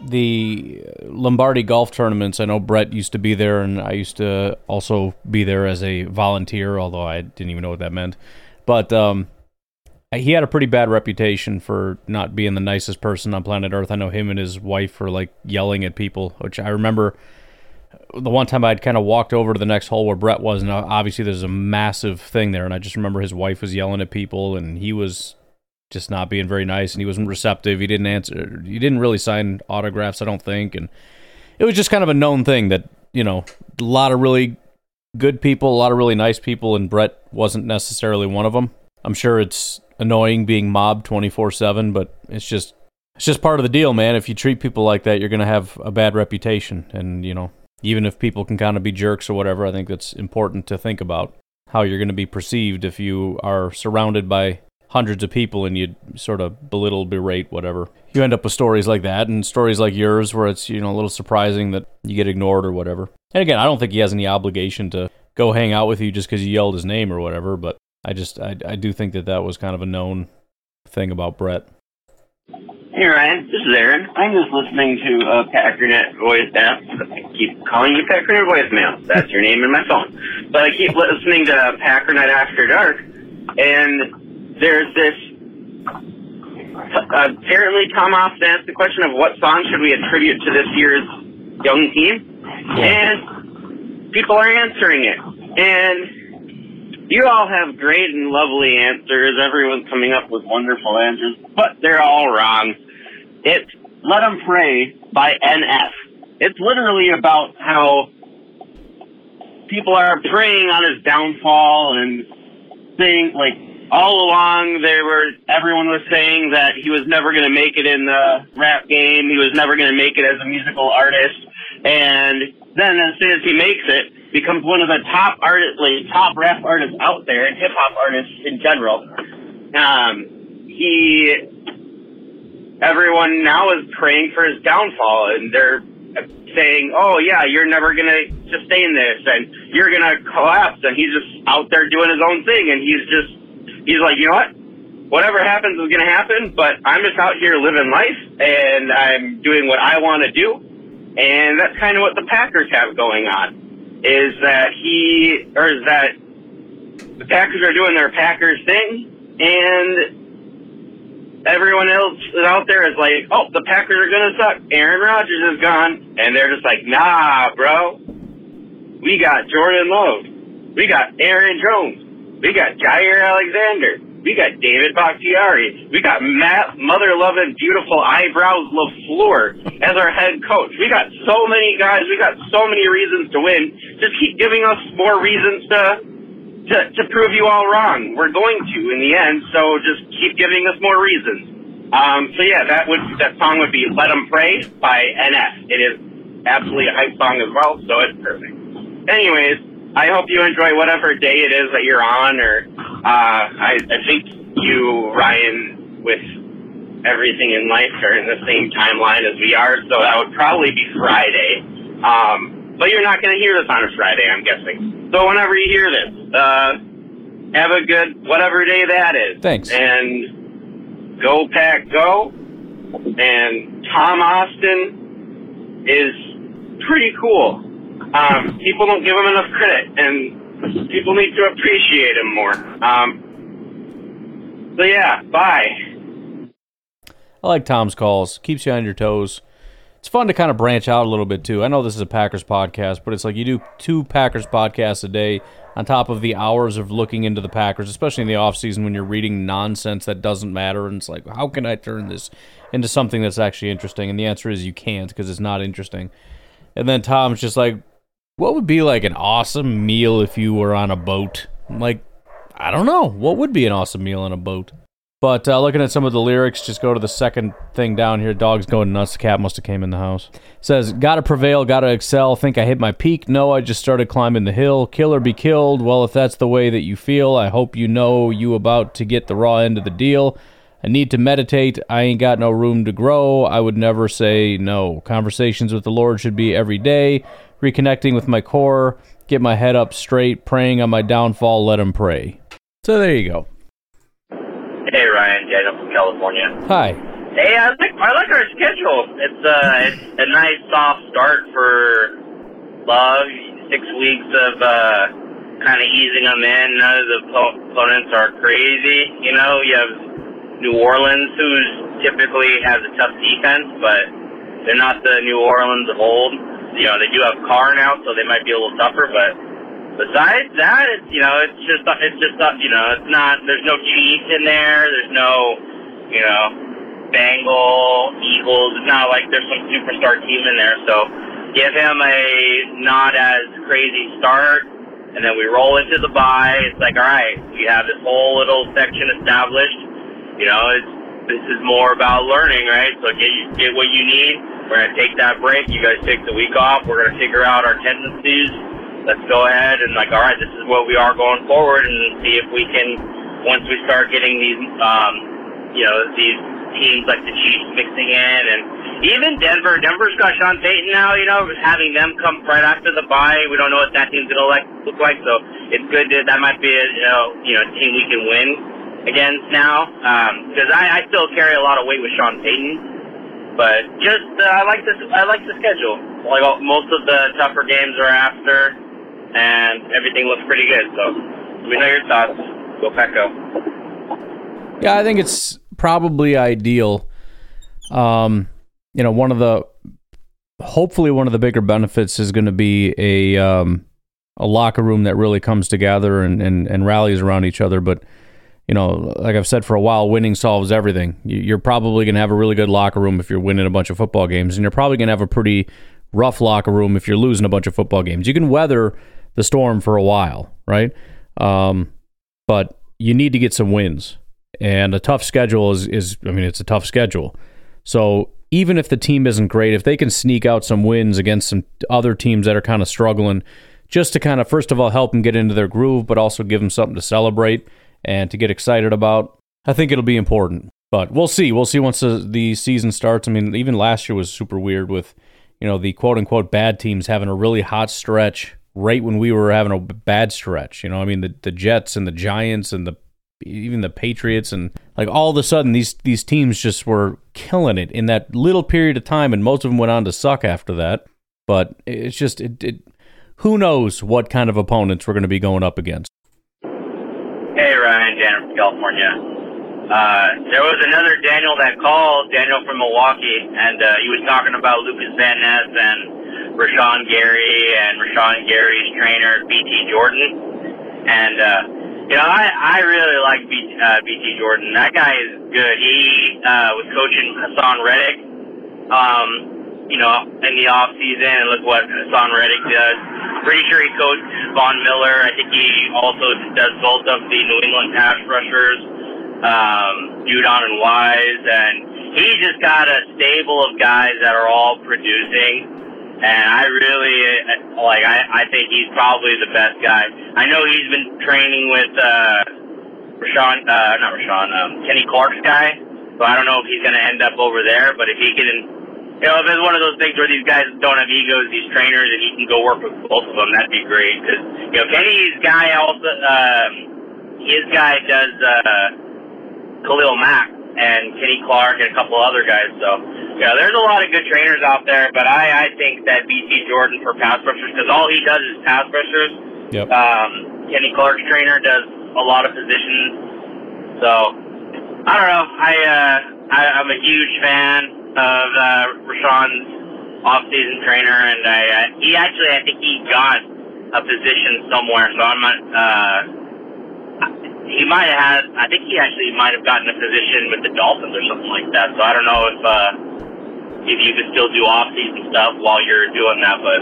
the Lombardi golf tournaments. I know Brett used to be there, and I used to also be there as a volunteer, although I didn't even know what that meant. But um, he had a pretty bad reputation for not being the nicest person on planet Earth. I know him and his wife were like yelling at people, which I remember the one time I'd kind of walked over to the next hole where Brett was, and uh, obviously there's a massive thing there, and I just remember his wife was yelling at people, and he was just not being very nice, and he wasn't receptive. He didn't answer. He didn't really sign autographs, I don't think, and it was just kind of a known thing that you know a lot of really good people, a lot of really nice people, and Brett wasn't necessarily one of them. I'm sure it's annoying being mobbed 24 seven, but it's just it's just part of the deal, man. If you treat people like that, you're gonna have a bad reputation, and you know even if people can kind of be jerks or whatever, I think that's important to think about how you're going to be perceived if you are surrounded by hundreds of people and you sort of belittle, berate, whatever. You end up with stories like that and stories like yours where it's, you know, a little surprising that you get ignored or whatever. And again, I don't think he has any obligation to go hang out with you just because you yelled his name or whatever, but I just, I, I do think that that was kind of a known thing about Brett. Hey Ryan, this is Aaron. I'm just listening to uh, Packernet voice. I keep calling you Packernet voicemail. That's your name in my phone. But I keep listening to Packernet After Dark, and there's this. Uh, apparently, Tom Austin asked the question of what song should we attribute to this year's young team, and people are answering it. And you all have great and lovely answers. Everyone's coming up with wonderful answers, but they're all wrong. It's Let 'em Pray by NF. It's literally about how people are preying on his downfall and saying, like, all along they were, everyone was saying that he was never going to make it in the rap game. He was never going to make it as a musical artist. And then as soon as he makes it, becomes one of the top artist, like, top rap artists out there and hip hop artists in general. Um, he everyone now is praying for his downfall and they're saying, oh yeah, you're never to sustain this and you're to collapse. And he's just out there doing his own thing. And he's just, he's like, you know what? Whatever happens is to happen, but I'm just out here living life and I'm doing what I want to do. And that's kind of what the Packers have going on is that he, or is that the Packers are doing their Packers thing and everyone else out there is like, oh, the Packers are to suck. Aaron Rodgers is gone. And they're just like, nah, bro. We got Jordan Love. We got Aaron Jones. We got Jaire Alexander. We got David Bakhtiari. We got Matt, mother loving, beautiful eyebrows LaFleur as our head coach. We got so many guys. We got so many reasons to win. Just keep giving us more reasons to to, to prove you all wrong. We're going to in the end. So just keep giving us more reasons. Um, so yeah, that would that song would be "Let 'Em Pray" by NF. It is absolutely a hype song as well, so it's perfect. Anyways, I hope you enjoy whatever day it is that you're on, or uh, I, I think you, Ryan, with everything in life are in the same timeline as we are, so that would probably be Friday. Um, but you're not going to hear this on a Friday, I'm guessing. So whenever you hear this, uh, have a good whatever day that is. Thanks. And go pack go. And Tom Austin is pretty cool. Um, people don't give him enough credit, and people need to appreciate him more. Um, so yeah, bye. I like Tom's calls. Keeps you on your toes. It's fun to kind of branch out a little bit too. I know this is a Packers podcast, but it's like you do two Packers podcasts a day on top of the hours of looking into the Packers, especially in the off season when you're reading nonsense that doesn't matter and it's like, how can I turn this into something that's actually interesting? And the answer is you can't because it's not interesting. And then Tom's just like, what would be like an awesome meal if you were on a boat? Like, I don't know. What would be an awesome meal on a boat? But uh, looking at some of the lyrics, just go to the second thing down here. Dog's going nuts. The cat must have came in the house. says, "Gotta prevail, gotta excel. Think I hit my peak? No, I just started climbing the hill. Kill or be killed. Well, if that's the way that you feel, I hope you know you about to get the raw end of the deal. I need to meditate. I ain't got no room to grow. I would never say no. Conversations with the Lord should be every day reconnecting with my core, get my head up straight, praying on my downfall, let him pray. So there you go. Hey Ryan, Daniel from California. Hi. Hey, I like I like our schedule. It's uh it's a nice soft start for Love. Six weeks of uh kind of easing them in. None of the opponents are crazy. You know, you have New Orleans, who's typically has a tough defense, but they're not the New Orleans of old you know, they do have Carr now, so they might be a little tougher. But besides that, it's you know, it's just it's just uh, you know, it's not. There's no Chiefs in there. There's no, you know, Bengal Eagles. It's not like there's some superstar team in there. So give him a not as crazy start, and then we roll into the bye. It's like, all right, we have this whole little section established. You know, it's this is more about learning, right? So get get what you need we're to take that break. You guys take the week off. We're to figure out our tendencies. Let's go ahead and like, all right, this is what we are going forward, and see if we can. Once we start getting these, um, you know, these teams like the Chiefs mixing in, and even Denver. Denver's got Sean Payton now. You know, having them come right after the bye, we don't know what that team's to like look like. So it's good that that might be a you know, you know team we can win against now. Because um, I, I still carry a lot of weight with Sean Payton. But just uh, I like this. I like the schedule. Like most of the tougher games are after, and everything looks pretty good. So let me know your thoughts. Go Pack Go. Yeah, I think it's probably ideal. Um, you know, one of the hopefully one of the bigger benefits is going to be a um, a locker room that really comes together and, and, and rallies around each other. But you know, like I've said for a while, winning solves everything. You're probably going to have a really good locker room if you're winning a bunch of football games, and you're probably going to have a pretty rough locker room if you're losing a bunch of football games. You can weather the storm for a while, right? Um, but you need to get some wins, and a tough schedule is, is I mean, it's a tough schedule. So even if the team isn't great, if they can sneak out some wins against some other teams that are kind of struggling, just to kind of first of all help them get into their groove, but also give them something to celebrate and to get excited about. I think it'll be important, but we'll see. We'll see once the, the season starts. I mean, even last year was super weird with, you know, the quote unquote bad teams having a really hot stretch right when we were having a bad stretch. You know, I mean, the, the Jets and the Giants and the even the Patriots and like all of a sudden these these teams just were killing it in that little period of time, and most of them went on to suck after that. But it's just it, it who knows what kind of opponents we're going to be going up against. Daniel from California. Uh, there was another Daniel that called, Daniel from Milwaukee, and uh, he was talking about Lucas Van Ness and Rashan Gary and Rashan Gary's trainer, BT Jordan. And uh, You know, I I really like B, uh, BT Jordan. That guy is good. He uh, was coaching Haason Reddick, um, you know, in the off season, and look what Haason Reddick does. Pretty sure he coached Von Miller. I think he also does both of the New England pass rushers, um, Judon and Wise, and he's just got a stable of guys that are all producing. And I really uh, like. I, I think he's probably the best guy. I know he's been training with uh, Rashan, uh, not Rashan, um, Kenny Clark's guy. So I don't know if he's going to end up over there. But if he can, you know, if it's one of those things where these guys don't have egos, these trainers, and he can go work with both of them, that'd be great. Because you know, Kenny's guy also, um, his guy does uh, Khalil Mack and Kenny Clark and a couple other guys. So, yeah, there's a lot of good trainers out there, but I, I think that BT Jordan for pass rushers, because all he does is pass rushers. Yep. Um, Kenny Clark's trainer does a lot of positions. So, I don't know. I, uh, I I'm a huge fan of uh, Rashan's off-season trainer, and I, uh, he actually, I think he got a position somewhere. So I'm not. Uh, he might have. I think he actually might have gotten a position with the Dolphins or something like that. So I don't know if uh, if you could still do off-season stuff while you're doing that, but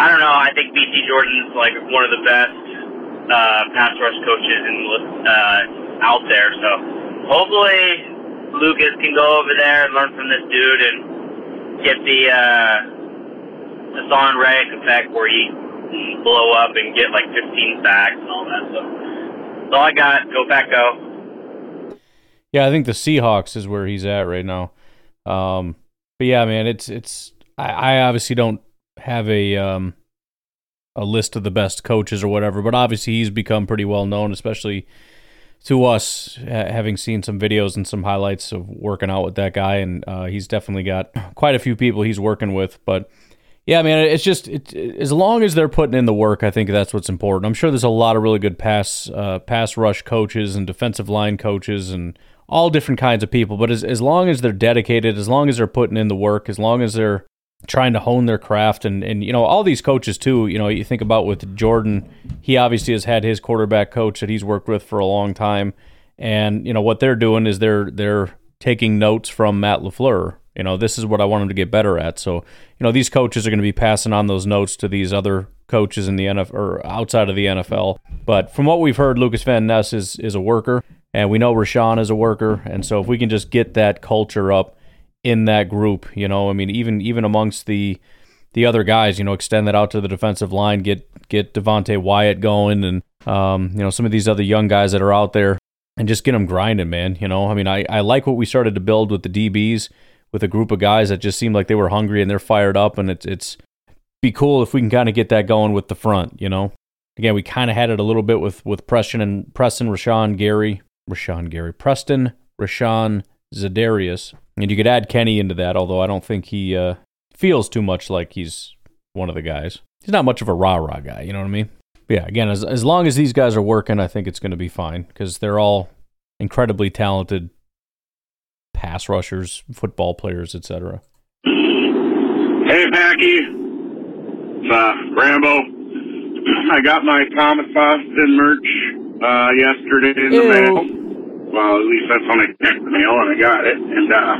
I don't know. I think BT Jordan's like one of the best uh, pass rush coaches in, uh, out there. So hopefully Lucas can go over there and learn from this dude and get the uh, Haason Reddick effect where he blow up and get like 15 sacks and all that. So that's all I got. Go back, go. Yeah, I think the Seahawks is where he's at right now. Um, but yeah, man, it's it's. I, I obviously don't have a um a list of the best coaches or whatever, but obviously he's become pretty well known, especially to us, ha- having seen some videos and some highlights of working out with that guy, and uh, he's definitely got quite a few people he's working with. But yeah, man, it's just it, as long as they're putting in the work, I think that's what's important. I'm sure there's a lot of really good pass uh, pass rush coaches and defensive line coaches and all different kinds of people. But as as long as they're dedicated, as long as they're putting in the work, as long as they're trying to hone their craft. And and you know all these coaches too you know you think about with Jordan he obviously has had his quarterback coach that he's worked with for a long time. And you know what they're doing is they're they're taking notes from Matt LaFleur. You know this is what I want him to get better at. So you know these coaches are going to be passing on those notes to these other coaches in the NFL or outside of the NFL but from what we've heard Lucas Van Ness is is a worker. And we know Rashan is a worker. And so if we can just get that culture up in that group. You know, I mean, even even amongst the the other guys, you know, extend that out to the defensive line, get get Devonte Wyatt going, and um, you know, some of these other young guys that are out there, and just get them grinding, man. You know, I mean, I I like what we started to build with the DBs, with a group of guys that just seemed like they were hungry and they're fired up, and it's it's be cool if we can kind of get that going with the front. You know, again, we kind of had it a little bit with with Preston and Preston, Rashan, Gary, Rashan, Gary, Preston, Rashan, Zadarius, and you could add Kenny into that, although I don't think he uh, feels too much like he's one of the guys. He's not much of a rah rah guy, you know what I mean? But yeah, again, as as long as these guys are working, I think it's going to be fine because they're all incredibly talented pass rushers, football players, etc. Hey, Packy. It's uh, Rambo. I got my Thomas Austin merch uh, yesterday in the mail. Well, at least that's when I checked the mail and I got it. And uh,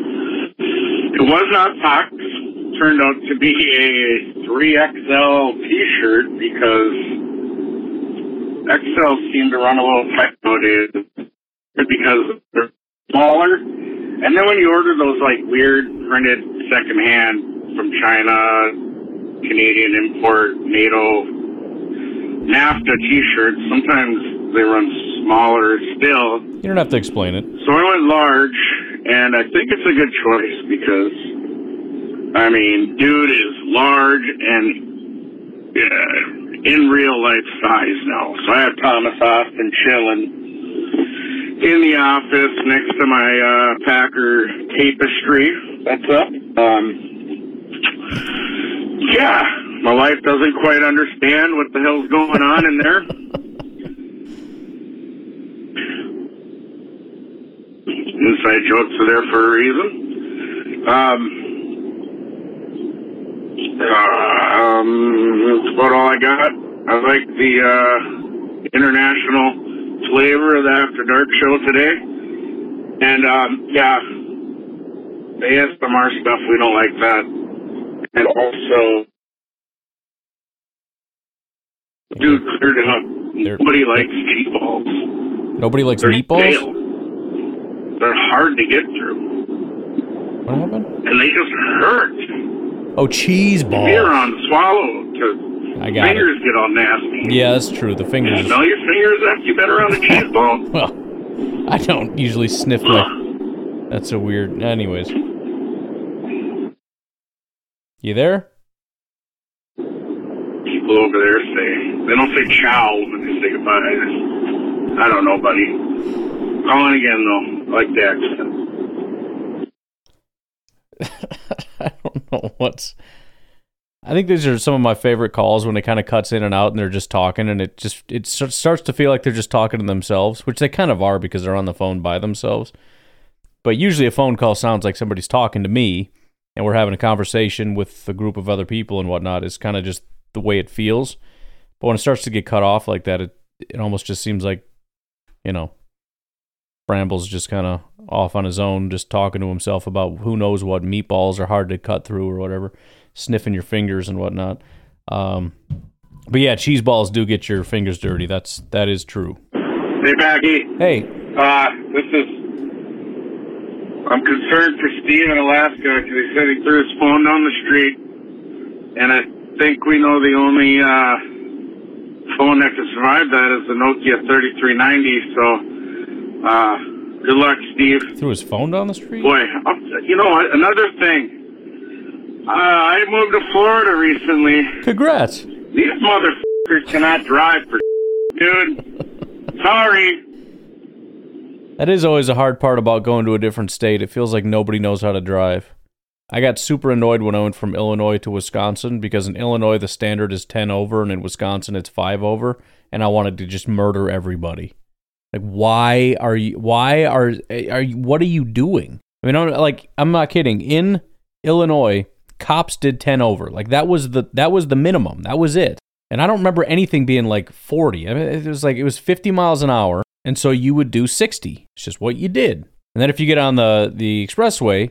it was not Fox. Turned out to be a 3XL T-shirt because XL seem to run a little tight nowadays because they're smaller. And then when you order those like weird printed secondhand from China, Canadian import, NATO, NAFTA T-shirts, sometimes they run smaller still. You don't have to explain it. So I went large, and I think it's a good choice because, I mean, dude is large and uh, in real life size now. So I have Thomas Austin chilling in the office next to my uh, Packer tapestry. That's up. Um, yeah, my wife doesn't quite understand what the hell's going on in there. Inside jokes are there for a reason. Um, uh, um, that's about all I got. I like the uh, international flavor of the After Dark show today. And um, yeah, the ASMR stuff we don't like that. And also, dude cleared it up. Nobody likes meatballs. Nobody likes They're meatballs. stale. They're hard to get through. What happened? And they just hurt. Oh, cheese Beer balls. on swallow to I got it. fingers get all nasty. Yeah, that's true. The fingers. Smell your fingers after you've been around a cheese ball. well, I don't usually sniff my. That's a weird. Anyways. You there? People over there say they don't say ciao when they say goodbye. I don't know, buddy. Calling again though. I like the accent. I don't know what's. I think these are some of my favorite calls when it kind of cuts in and out and they're just talking and it just it starts to feel like they're just talking to themselves, which they kind of are because they're on the phone by themselves. But usually a phone call sounds like somebody's talking to me and we're having a conversation with a group of other people and whatnot. It's kind of just the way it feels. But when it starts to get cut off like that, it it almost just seems like, you know, Bramble's just kind of off on his own, just talking to himself about who knows what meatballs are hard to cut through or whatever, sniffing your fingers and whatnot. Um, but yeah, cheese balls do get your fingers dirty. That's that is true. Hey, Packy. Hey. Uh, this is. I'm concerned for Steve in Alaska because he said he threw his phone down the street, and I think we know the only uh, phone that can survive that is the Nokia 3390. So, uh, good luck, Steve. Threw his phone down the street. Boy, you know what? Another thing. Uh, I moved to Florida recently. Congrats. These motherfuckers cannot drive for dude. Sorry. That is always a hard part about going to a different state. It feels like nobody knows how to drive. I got super annoyed when I went from Illinois to Wisconsin because in Illinois the standard is 10 over and in Wisconsin it's 5 over and I wanted to just murder everybody. Like why are you why are are you what are you doing? I mean I'm like I'm not kidding. In Illinois, cops did 10 over. Like that was the that was the minimum. That was it. And I don't remember anything being like 40. I mean it was like it was 50 miles an hour and so you would do 60. It's just what you did. And then if you get on the the expressway,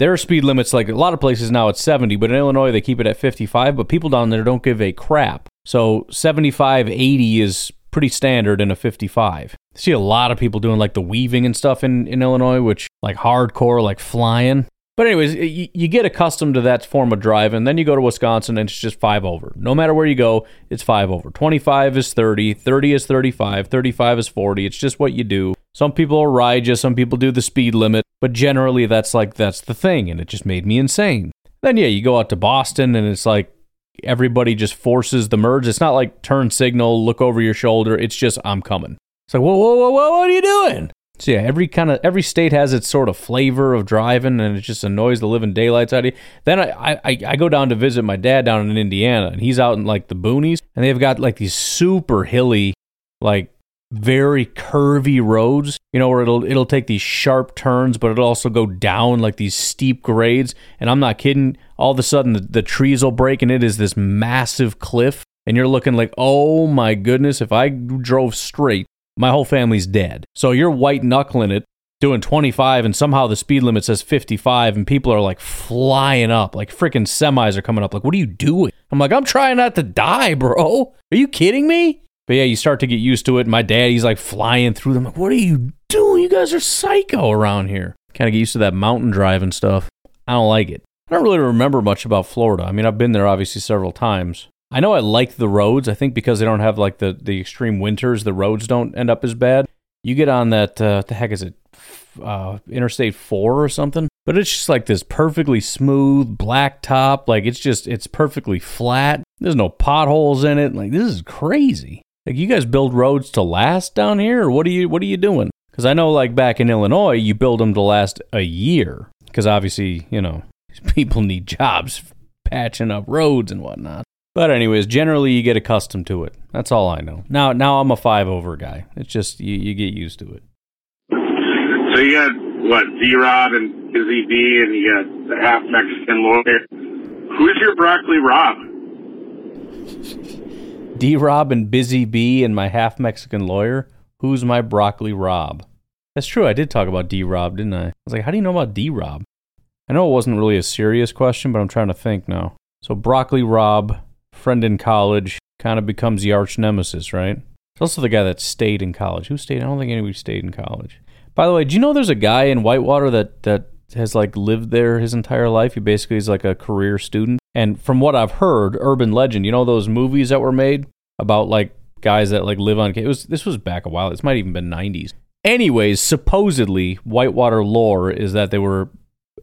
there are speed limits like a lot of places now it's 70, but in Illinois they keep it at 55, but people down there don't give a crap. So 75, 80 is pretty standard in a 55. I see a lot of people doing like the weaving and stuff in, in Illinois, which like hardcore, like flying. But anyways, you, you get accustomed to that form of driving. Then you go to Wisconsin and it's just five over. No matter where you go, it's five over. 25 is 30, 30 is 35, 35 is 40. It's just what you do. Some people ride you, some people do the speed limit, but generally that's like that's the thing, and it just made me insane. Then yeah, you go out to Boston and it's like everybody just forces the merge. It's not like turn signal, look over your shoulder. It's just I'm coming. It's like whoa, whoa, whoa, whoa, what are you doing? So yeah, every kind of every state has its sort of flavor of driving, and it just annoys the living daylights out of you. Then I, I I go down to visit my dad down in Indiana, and he's out in like the boonies, and they've got like these super hilly, like very curvy roads. You know where it'll it'll take these sharp turns, but it'll also go down like these steep grades. And I'm not kidding. All of a sudden, the, the trees will break, and it is this massive cliff, and you're looking like, oh my goodness, if I drove straight my whole family's dead. So you're white knuckling it, doing 25, and somehow the speed limit says 55, and people are like flying up, like freaking semis are coming up. Like, what are you doing? I'm like, I'm trying not to die, bro. Are you kidding me? But yeah, you start to get used to it. My dad, he's like flying through them. Like, what are you doing? You guys are psycho around here. Kind of get used to that mountain driving stuff. I don't like it. I don't really remember much about Florida. I mean, I've been there obviously several times. I know I like the roads. I think because they don't have like the, the extreme winters, the roads don't end up as bad. You get on that, uh, what the heck is it? Uh, Interstate 4 or something. But it's just like this perfectly smooth black top. Like it's just, it's perfectly flat. There's no potholes in it. Like this is crazy. Like you guys build roads to last down here or what are you, what are you doing? Because I know like back in Illinois, you build them to last a year. Because obviously, you know, people need jobs patching up roads and whatnot. But anyways, generally you get accustomed to it. That's all I know. Now now I'm a five over guy. It's just you, you get used to it. So you got what Z Rod and Busy B, and you got the half Mexican lawyer. Who's your broccoli Rob? D Rob and Busy B and my half Mexican lawyer. Who's my broccoli Rob? That's true. I did talk about D Rob, didn't I? I was like, how do you know about D Rob? I know it wasn't really a serious question, but I'm trying to think now. So broccoli Rob, friend in college, kind of becomes the arch nemesis, right? He's also the guy that stayed in college. Who stayed? I don't think anybody stayed in college. By the way, do you know there's a guy in Whitewater that that has like lived there his entire life? He basically is like a career student. And from what I've heard, urban legend, you know those movies that were made about like guys that like live on it was this was back a while. This might even been 90s. Anyways, supposedly Whitewater lore is that they were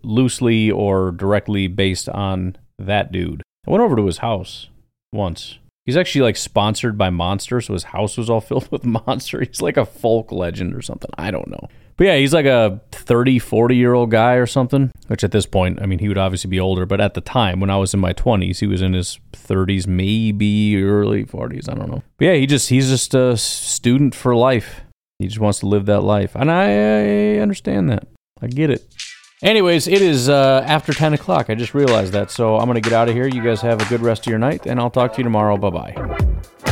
loosely or directly based on that dude. I went over to his house once. He's actually like sponsored by Monster, so his house was all filled with Monster. He's like a folk legend or something. I don't know. But yeah, he's like a 30, 40 year old guy or something, which at this point, I mean, he would obviously be older, but at the time when I was in my 20s, he was in his 30s, maybe early 40s. I don't know. But yeah, he just, he's just a student for life. He just wants to live that life. And I, I understand that. I get it. Anyways, it is uh, after 10 o'clock. I just realized that. So I'm going to get out of here. You guys have a good rest of your night, and I'll talk to you tomorrow. Bye bye.